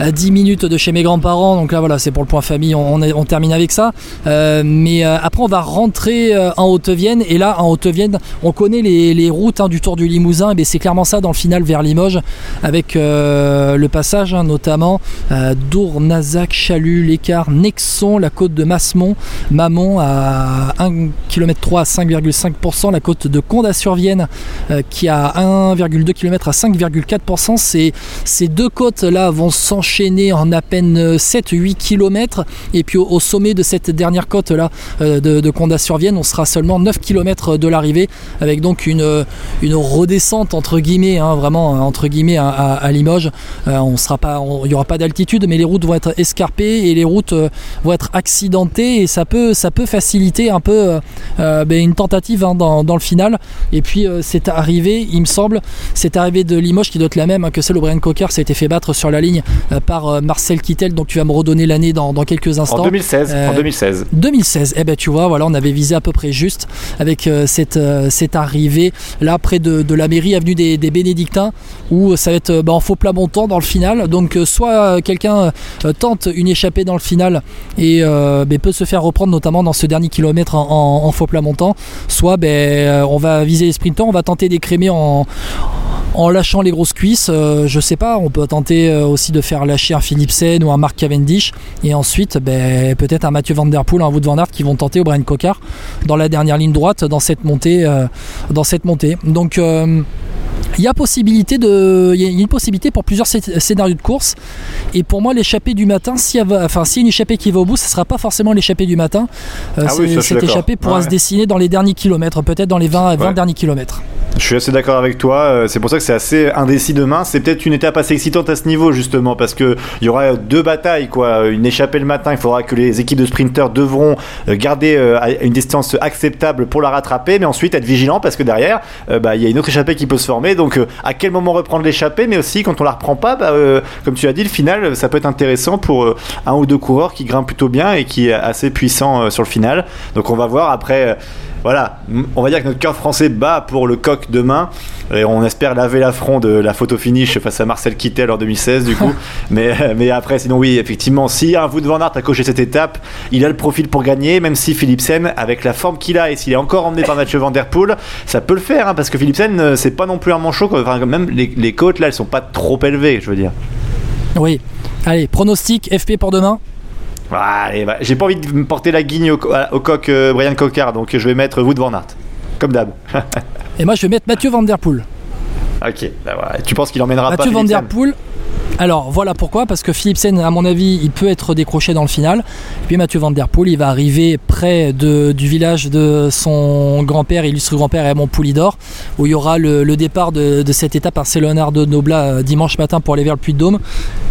à 10 minutes de chez mes grands-parents. Donc là voilà c'est pour le point famille on, on est- on termine avec ça. Euh, mais euh, après on va rentrer euh, en Haute-Vienne. Et là en Haute-Vienne on connaît les, les routes hein, du Tour du Limousin. Et c'est clairement ça dans le final vers Limoges avec le passage hein, notamment euh, Dour, Nazac, Chalut, l'écart, Nexon, la de Massemont, Mamont à 1 km 3 à 5,5%, la côte de Condat-sur-Vienne euh, qui a 1,2 km à 5,4%. Ces, deux côtes là vont s'enchaîner en à peine 7-8 km et puis au, sommet de cette dernière côte là euh, de, de Condat-sur-Vienne on sera seulement 9 km de l'arrivée avec donc une, une redescente entre guillemets hein, vraiment entre guillemets à, à- à Limoges. Euh, sera pas il n'y aura pas d'altitude mais les routes vont être escarpées et les routes euh, vont être accidenté et ça peut, ça peut faciliter un peu ben, une tentative hein, dans, dans, le final. Et puis c'est arrivé, il me semble, c'est arrivé de Limoges qui doit être la même hein, que celle où Brian Cocker s'est été fait battre sur la ligne par Marcel Kittel. Donc tu vas me redonner l'année dans, dans, quelques instants. En 2016. en 2016. 2016. Eh ben tu vois, voilà, on avait visé à peu près juste avec cette, cette arrivée là près de, de la mairie avenue des, des Bénédictins où ça va être ben, en faux plat montant dans le final. Donc soit quelqu'un tente une échappée dans le final et euh, ben, peut se faire reprendre notamment dans ce dernier kilomètre en, faux plat montant, soit ben, euh, on va viser les sprinters, on va tenter d'écrémer en, en lâchant les grosses cuisses, euh, je sais pas, on peut tenter aussi de faire lâcher un Philipsen ou un Mark Cavendish et ensuite ben, peut-être un Mathieu Van Der Poel, un Wood Van Aert qui vont tenter au Brian Cocard dans la dernière ligne droite dans cette montée. dans cette montée. Donc il y a possibilité de, il y a une possibilité pour plusieurs scénarios de course. Et pour moi, l'échappée du matin, si y a, enfin, si une échappée qui va au bout, ce ne sera pas forcément l'échappée du matin. Euh, ah cette échappée pourra se dessiner dans les derniers kilomètres, peut-être dans les 20, 20 derniers kilomètres. Je suis assez d'accord avec toi. Euh, c'est pour ça que c'est assez indécis demain. C'est peut-être une étape assez excitante à ce niveau, justement, parce qu'il y aura deux batailles. Quoi. Une échappée le matin, il faudra que les équipes de sprinters devront euh, garder une distance acceptable pour la rattraper, mais ensuite être vigilant parce que derrière, bah, il y a une autre échappée qui peut se former. Donc, à quel moment reprendre l'échappée, mais aussi quand on la reprend pas, bah, comme tu as dit, le final, ça peut être intéressant pour un ou deux coureurs qui grimpent plutôt bien et qui est assez puissant sur le final. Donc, on va voir après voilà, on va dire que notre cœur français bat pour le coq demain. Et on espère laver l'affront de la photo finish face à Marcel Kittel en 2016, du coup. *laughs* mais, mais après, sinon, oui, effectivement, si un Wout van Aert a coché cette étape, il a le profil pour gagner, même si Philipsen, avec la forme qu'il a et s'il est encore emmené par Mathieu Van Der Poel, ça peut le faire, hein, parce que Philipsen, euh, c'est pas non plus un manchot. Enfin, même les, les côtes, là, elles sont pas trop élevées, je veux dire. Oui. Allez, pronostic FP pour demain? Bah, j'ai pas envie de me porter la guigne au, coq euh, Brian Cocard, donc je vais mettre Wood Van Aert, comme d'hab. *laughs* Et moi je vais mettre Mathieu Van Der Poel. Ok, bah, tu penses qu'il emmènera Mathieu pas Mathieu Van Der Poel, alors voilà pourquoi, parce que Philipsen, à mon avis, il peut être décroché dans le final. Puis Mathieu Van Der Poel, il va arriver près de, du village de son grand-père, illustre grand-père Raymond Poulidor, où il y aura le, départ de, cette étape à de Nobla euh, dimanche matin pour aller vers le Puy-de-Dôme.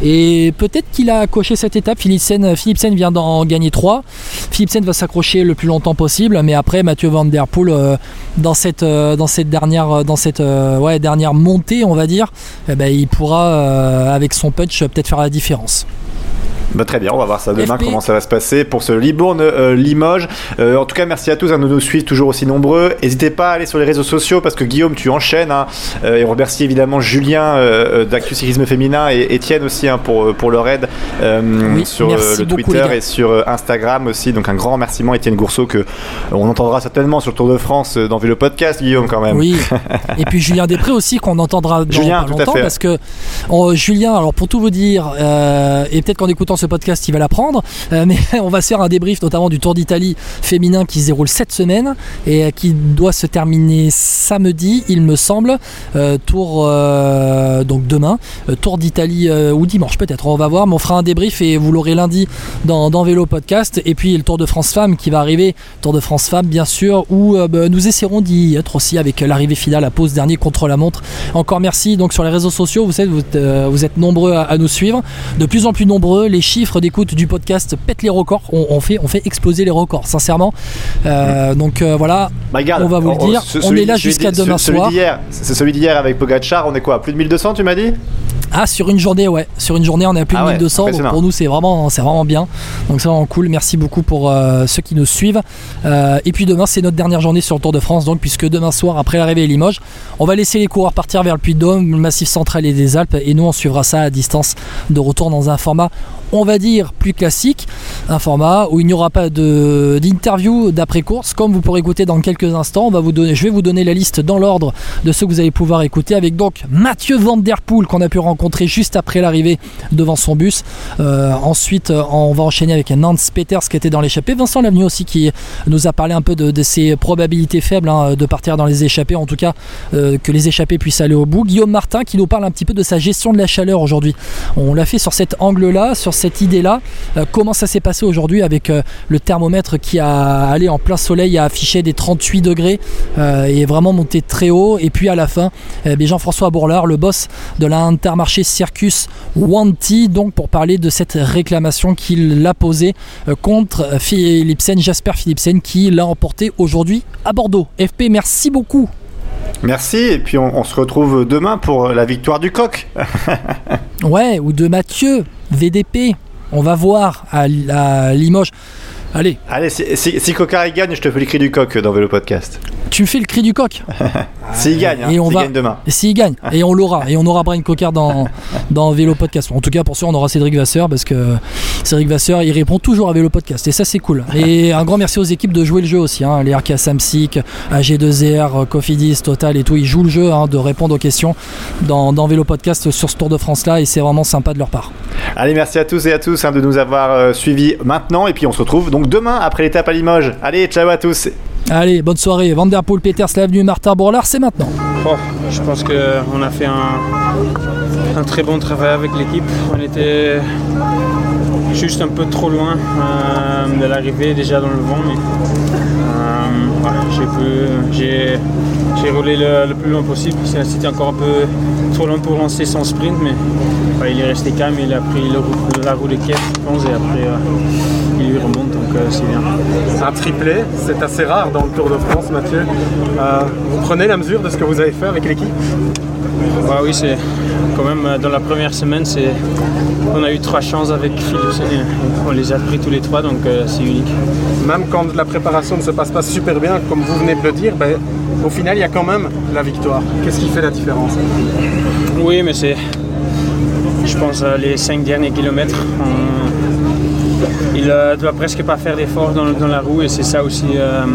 Et peut-être qu'il a coché cette étape. Philipsen, Philipsen vient d'en gagner 3. Philipsen va s'accrocher le plus longtemps possible, mais après Mathieu Van Der Poel, euh, dans, cette, euh, dans cette dernière, dans cette, dernière montée, on va dire, eh ben, il pourra, avec son punch peut-être faire la différence. Bah, très bien, on va voir ça demain comment ça va se passer pour ce Libourne euh, Limoges. Euh, en tout cas, merci à tous à nous, nous suivre toujours aussi nombreux. N'hésitez pas à aller sur les réseaux sociaux parce que Guillaume, tu enchaînes. Hein. Euh, et on remercie évidemment Julien d'Actu Cyclisme Féminin et Étienne aussi hein, pour, pour leur aide sur le Twitter et sur Instagram aussi. Donc un grand remerciement Étienne Gourceau que on entendra certainement sur le Tour de France dans le podcast, Guillaume quand même. Oui. *laughs* et puis Julien Després aussi qu'on entendra dans Julien, pas longtemps parce que Julien, alors pour tout vous dire et peut-être qu'en écoutant ce podcast, il va l'apprendre. Euh, mais *laughs* on va se faire un débrief notamment du Tour d'Italie féminin qui se déroule cette semaine et euh, qui doit se terminer samedi, il me semble. Euh, tour donc demain, Tour d'Italie ou dimanche peut-être, on va voir. Mais on fera un débrief et vous l'aurez lundi dans, Vélo Podcast. Et puis le Tour de France Femmes qui va arriver, Tour de France Femmes bien sûr, où bah, nous essaierons d'y être aussi avec l'arrivée finale à pause dernier contre la montre. Encore merci donc sur les réseaux sociaux, vous savez, vous, êtes nombreux à, à, nous suivre, de plus en plus nombreux. Les chiffres d'écoute du podcast pètent les records. On, fait, on fait exploser les records, sincèrement. Euh, donc euh, voilà, bah, on va vous le dire. on est là jusqu'à demain soir. C'est celui d'hier avec Pogachar. On est quoi Plus de 1200, tu m'as dit? Ah, sur une journée, ouais. Sur une journée, on est à plus de 1200. Ah donc pour nous, c'est vraiment, c'est vraiment bien. Donc c'est vraiment cool. Merci beaucoup pour euh, ceux qui nous suivent. Euh, et puis demain, c'est notre dernière journée sur le Tour de France. Donc, puisque demain soir, après l'arrivée à Limoges, on va laisser les coureurs partir vers le Puy-de-Dôme, le Massif central et des Alpes. Et nous, on suivra ça à distance de retour dans un format, on va dire, plus classique. Un format où il n'y aura pas d'interview d'après-course, comme vous pourrez écouter dans quelques instants. Je vais vous donner la liste dans l'ordre de ceux que vous allez pouvoir écouter avec donc Mathieu Van Der Poel qu'on a pu rencontrer juste après l'arrivée devant son bus. Euh, ensuite, euh, on va enchaîner avec Nance Peters qui était dans l'échappée. Vincent Lavenu aussi qui nous a parlé un peu de, ses probabilités faibles hein, de partir dans les échappées, en tout cas euh, que les échappées puissent aller au bout. Guillaume Martin qui nous parle un petit peu de sa gestion de la chaleur aujourd'hui. On l'a fait sur cet angle-là, sur cette idée-là. comment ça s'est passé aujourd'hui avec le thermomètre qui a allé en plein soleil, a affiché des 38 degrés et est vraiment monté très haut. Et puis à la fin, eh Jean-François Bourlard, le boss de la Intermarché Intermarché Circus Wanty, donc pour parler de cette réclamation qu'il a posée euh, contre Philipsen, Jasper Philipsen, qui l'a emporté aujourd'hui à Bordeaux. FP, merci beaucoup. Merci, et puis on, on se retrouve demain pour la victoire du coq. ouais, ou de Mathieu, VDP. On va voir à, Limoges. Allez. Allez, si, si, si Cocari gagne, je te fais le cri du coq dans Vélo Podcast. Tu fais le cri du coq *laughs* S'il gagne, hein, Et on va- gagne demain. S'il gagne, *laughs* et on l'aura, et on aura Brian Cocard dans, dans Vélo Podcast. En tout cas, pour sûr, on aura Cédric Vasseur, parce que Cédric Vasseur, il répond toujours à Vélo Podcast, et ça, c'est cool. *laughs* Et un grand merci aux équipes de jouer le jeu aussi, hein, les RK Samsic, AG2R, Cofidis, Total et tout, ils jouent le jeu, hein, de répondre aux questions dans, dans Vélo Podcast sur ce Tour de France-là, et c'est vraiment sympa de leur part. Allez, merci à tous et à tous hein, de nous avoir euh, suivis maintenant, et puis on se retrouve donc demain après l'étape à Limoges. Allez, ciao à tous. Allez, bonne soirée, Vanderpool, Peters, l'avenue Martin Bourlard, c'est maintenant. Oh, je pense qu'on a fait un, un très bon travail avec l'équipe. On était juste un peu trop loin euh, de l'arrivée déjà dans le vent. Mais, euh, j'ai pu- j'ai- j'ai roulé le, le plus loin possible. C'était encore un peu trop long pour lancer son sprint, mais il est resté calme. Il a pris le la roue de Kiev, je pense, et après euh, il lui remonte, donc c'est bien. Un triplé, c'est assez rare dans le Tour de France, Mathieu. Euh, vous prenez la mesure de ce que vous avez fait avec l'équipe Bah oui, c'est quand même euh, dans la première semaine, c'est on a eu trois chances avec Philippe. et On les a pris tous les trois, donc euh, c'est unique. Même quand la préparation ne se passe pas super bien, comme vous venez de le dire, ben, au final, il y a quand même la victoire. Qu'est-ce qui fait la différence? Oui, mais c'est, je pense, euh, les cinq derniers kilomètres. on- Il ne doit presque pas faire d'efforts dans, la roue et c'est ça aussi euh,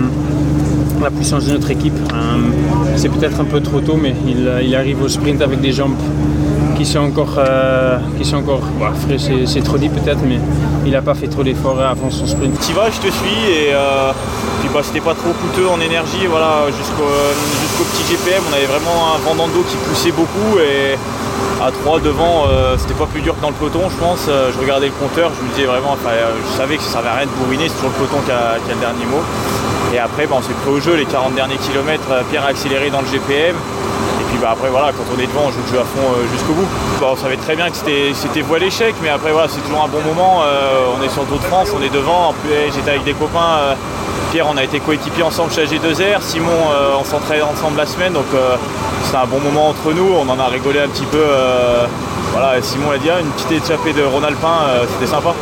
la puissance de notre équipe. Euh, c'est peut-être un peu trop tôt, mais il, arrive au sprint avec des jambes qui sont encore, euh, qui sont encore, bah, c'est, trop dit peut-être, mais il n'a pas fait trop d'efforts avant son sprint. Tu vas, je te suis et euh, puis bah, c'était pas trop coûteux en énergie voilà, jusqu'au petit GPM. On avait vraiment un vent dos qui poussait beaucoup et à 3 devant euh, c'était pas plus dur que dans le peloton je pense. Euh, je regardais le compteur, je me disais vraiment, enfin, euh, je savais que ça servait à rien de bourriner, c'est toujours le peloton qui a, le dernier mot. Et après bah, on s'est pris au jeu les 40 derniers kilomètres, Pierre a accéléré dans le GPM. Bah, après voilà, quand on est devant, on joue le jeu à fond euh, jusqu'au bout. On savait très bien que c'était voie l'échec, mais après voilà, c'est toujours un bon moment. Euh, on est sur le Tour de France, on est devant. Eh, j'étais avec des copains. euh, Pierre, on a été coéquipiers ensemble chez AG2R. Simon, on s'entraînait ensemble la semaine, donc c'était un bon moment entre nous. On en a rigolé un petit peu. voilà, Simon a dit ah, une petite échappée de Ron Alpin, euh, c'était sympa.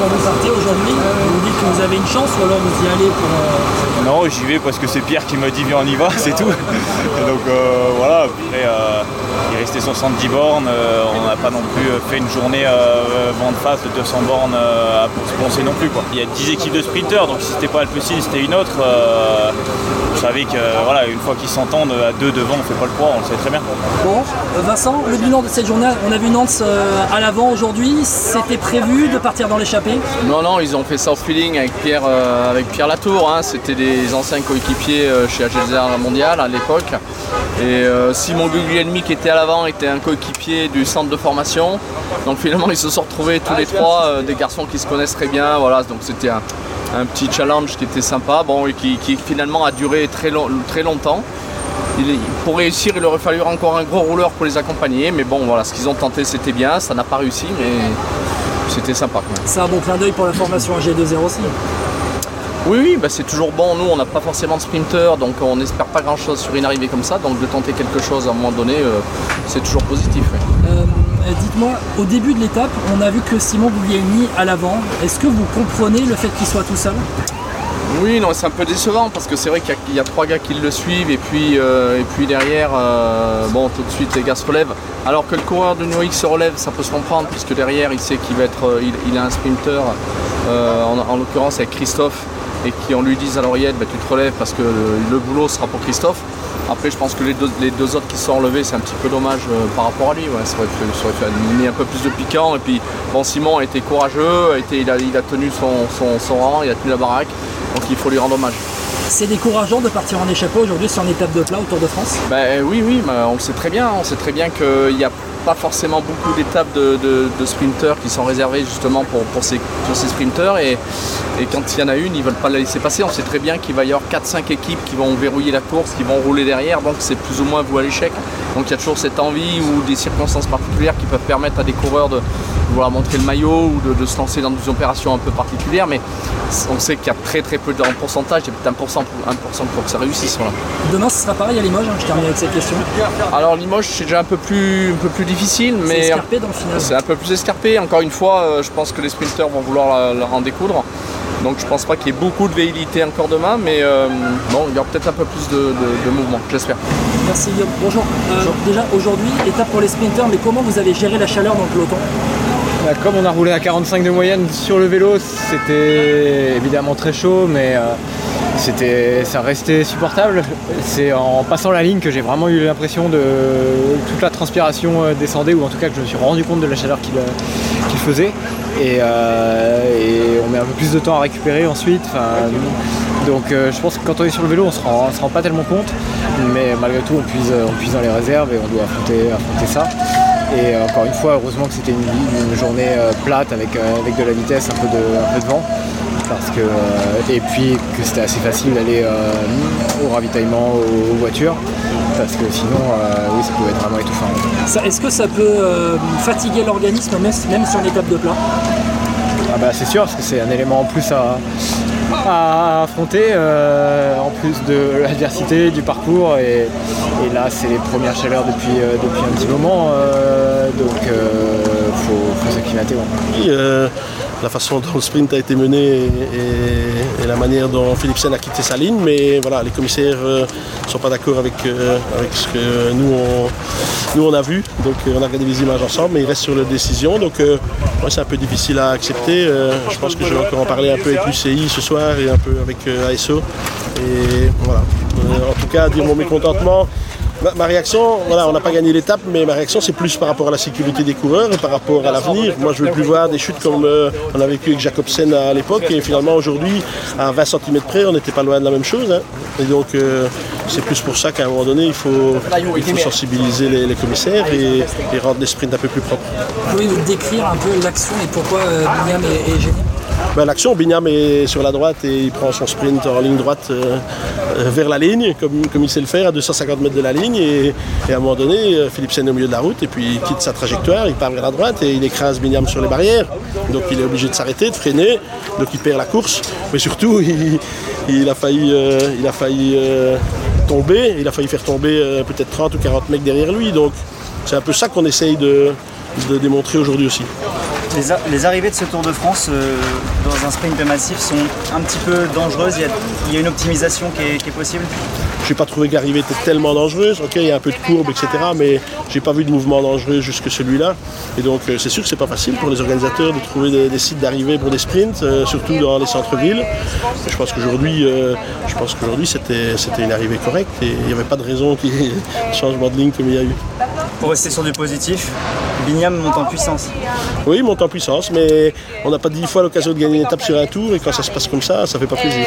Vous partez aujourd'hui, vous dites que vous avez une chance ou alors vous y allez pour... euh, Non, j'y vais parce que c'est Pierre qui m'a dit viens on y va, *laughs* c'est tout. Donc euh, voilà, après euh, il restait 70 bornes, on n'a pas non plus fait une journée vent de face de 200 bornes à pour se poncer non plus. Il y a 10 équipes de sprinteurs, donc si c'était pas Alpecin, c'était une autre. Vous savez que euh, voilà, une fois qu'ils s'entendent à deux devant, on fait pas le poids, on le sait très bien. Bon, Vincent, le bilan de cette journée, on a vu Nantes euh, à l'avant aujourd'hui, c'était prévu de partir dans l'échappée? Non, non, ils ont fait ça au feeling avec Pierre, euh, avec Pierre Latour. hein. C'était des anciens coéquipiers euh, chez AG2R Mondial à l'époque. Et euh, Simon Guglielmi qui était à l'avant était un coéquipier du centre de formation. Donc finalement, ils se sont retrouvés tous les trois, euh, des garçons qui se connaissent très bien. Voilà, donc c'était un, un petit challenge qui était sympa, bon, et qui, qui finalement a duré très, long- très longtemps. Il- pour réussir, il aurait fallu encore un gros rouleur pour les accompagner. Mais bon, voilà, ce qu'ils ont tenté, c'était bien. Ça n'a pas réussi, mais c'était sympa quand même. C'est un bon clin d'œil pour la formation G2R aussi. Oui, oui, bah c'est toujours bon. Nous, on n'a pas forcément de sprinter, donc on n'espère pas grand-chose sur une arrivée comme ça. Donc de tenter quelque chose à un moment donné, euh, c'est toujours positif. oui. Euh, Dites-moi, au début de l'étape, on a vu que Simon Guglielmi à l'avant. Est-ce que vous comprenez le fait qu'il soit tout seul? Oui, non, c'est un peu décevant parce que c'est vrai qu'il y a- il y, a trois gars qui le suivent et puis, euh, et puis derrière, euh, bon, tout de suite les gars se relèvent. Alors que le coureur de New se relève, ça peut se comprendre puisque derrière, il sait qu'il va être, il, il a un sprinter, euh, en, en l'occurrence avec Christophe, et qui on lui dise à l'oreillette, bah, tu te relèves parce que le, le boulot sera pour Christophe. Après, je pense que les deux, les deux autres qui sont relevés, c'est un petit peu dommage euh, par rapport à lui. Ouais, ça aurait fait, ça aurait fait mis un peu plus de piquant. Et puis, bon, Simon a été courageux, a été, il, a, il a tenu son, son- son rang, il a tenu la baraque. Donc, il faut lui rendre hommage. C'est décourageant de partir en échappée aujourd'hui sur une étape de plat au Tour de France? Ben oui, oui, on le sait très bien. On sait très bien qu'il n'y a forcément beaucoup d'étapes de, sprinters qui sont réservées justement pour, ces. Et, et quand il y en a une, ils ne veulent pas la laisser passer. On sait très bien qu'il va y avoir 4-5 équipes qui vont verrouiller la course, qui vont rouler derrière. Donc c'est plus ou moins vous à l'échec. Donc il y a toujours cette envie ou des circonstances particulières qui peuvent permettre à des coureurs de vouloir montrer le maillot ou de, de se lancer dans des opérations un peu particulières. Mais on sait qu'il y a très très peu de pourcentage, il y a peut-être 1%, 1 pour que ça réussisse. Voilà. Demain, ce sera pareil à Limoges, hein, je termine avec cette question. Alors Limoges, c'est déjà un peu plus, un peu plus difficile, C'est mais escarpé dans le final. c'est un peu plus escarpé. Encore une fois, euh, je pense que les sprinters vont vouloir la en découdre. Donc je pense pas qu'il y ait beaucoup de velléité encore demain, mais euh, bon, il y aura peut-être un peu plus de, de- de mouvement, j'espère. Merci Guillaume. Bonjour. Euh, Déjà aujourd'hui, étape pour les sprinters, mais comment vous avez géré la chaleur dans le peloton? Bah, Comme on a roulé à 45 de moyenne sur le vélo, c'était évidemment très chaud, mais euh, ça restait supportable. C'est en passant la ligne que j'ai vraiment eu l'impression de toute la transpiration euh, descendait, ou en tout cas que je me suis rendu compte de la chaleur qu'il, euh, faisait. Et, on met un peu plus de temps à récupérer ensuite. Donc je pense que quand on est sur le vélo, on se se rend pas tellement compte, mais malgré tout, on puise, on dans les réserves et on doit affronter, affronter ça. Et euh, encore une fois, heureusement que c'était une, une journée euh, plate avec, euh, avec de la vitesse, un peu de, un peu de vent. Parce que, et puis que c'était assez facile d'aller au ravitaillement aux, aux voitures. Parce que sinon, oui, ça pouvait être vraiment étouffant. Est-ce que ça peut fatiguer l'organisme, même, même sur une étape de plat? Ah bah c'est sûr, parce que c'est un élément en plus à, à affronter, euh, en plus de l'adversité, du parcours. Et, là, c'est les premières chaleurs depuis, euh, depuis un petit moment. euh, donc, il faut, s'acclimater. Euh, la façon dont le sprint a été mené et, la manière dont Philipsen a quitté sa ligne, mais voilà, les commissaires ne sont pas d'accord avec, euh, avec ce que nous on, nous on a vu. Donc euh, on a regardé les images ensemble, mais il reste sur la décision. Donc euh, ouais, c'est un peu difficile à accepter. Euh, je pense que je vais encore en parler un peu avec l'UCI ce soir et un peu avec euh, ASO. Et voilà. Euh, en tout cas, dire mon mécontentement. Ma, réaction, voilà, on n'a pas gagné l'étape, mais ma réaction c'est plus par rapport à la sécurité des coureurs et par rapport à l'avenir. Moi je veux plus voir des chutes comme euh, on a vécu avec Jacobsen à l'époque et finalement aujourd'hui à 20 cm près on n'était pas loin de la même chose. hein. Et donc euh, c'est plus pour ça qu'à un moment donné il faut, il faut sensibiliser les, commissaires et, et rendre les sprints un peu plus propres. Pouvez-vous décrire un peu l'action et pourquoi euh, William est, est gêné Ben, L'action, Bignam est sur la droite et il prend son sprint en ligne droite euh, euh, vers la ligne, comme, comme il sait le faire, à 250 mètres de la ligne. Et, à un moment donné, euh, Philipsen est au milieu de la route et puis il quitte sa trajectoire, il part vers la droite et il écrase Bignam sur les barrières. Donc il est obligé de s'arrêter, de freiner, donc il perd la course. Mais surtout, *laughs* il, il a failli, il a failli tomber, il a failli faire tomber peut-être 30 ou 40 mecs derrière lui. Donc c'est un peu ça qu'on essaye de, de démontrer aujourd'hui aussi. Les, arrivées de ce Tour de France euh, dans un sprint massif sont un petit peu dangereuses. Il y a, une optimisation qui est possible. Je n'ai pas trouvé que l'arrivée était tellement dangereuse. Ok, il y a un peu de courbe, etc. Mais j'ai pas vu de mouvement dangereux jusque celui-là. Et donc, euh, c'est sûr que c'est pas facile pour les organisateurs de trouver des, des sites d'arrivée pour des sprints, euh, surtout dans les centres-villes. Je pense qu'aujourd'hui, euh, je pense qu'aujourd'hui, c'était, c'était une arrivée correcte et il n'y avait pas de raison qu'il y ait changement de ligne comme il y a eu. Pour rester sur du positif, Bignam monte en puissance. Oui, monte en puissance, mais on n'a pas dix fois l'occasion de gagner une étape sur un tour et quand ça se passe comme ça, ça fait pas plaisir.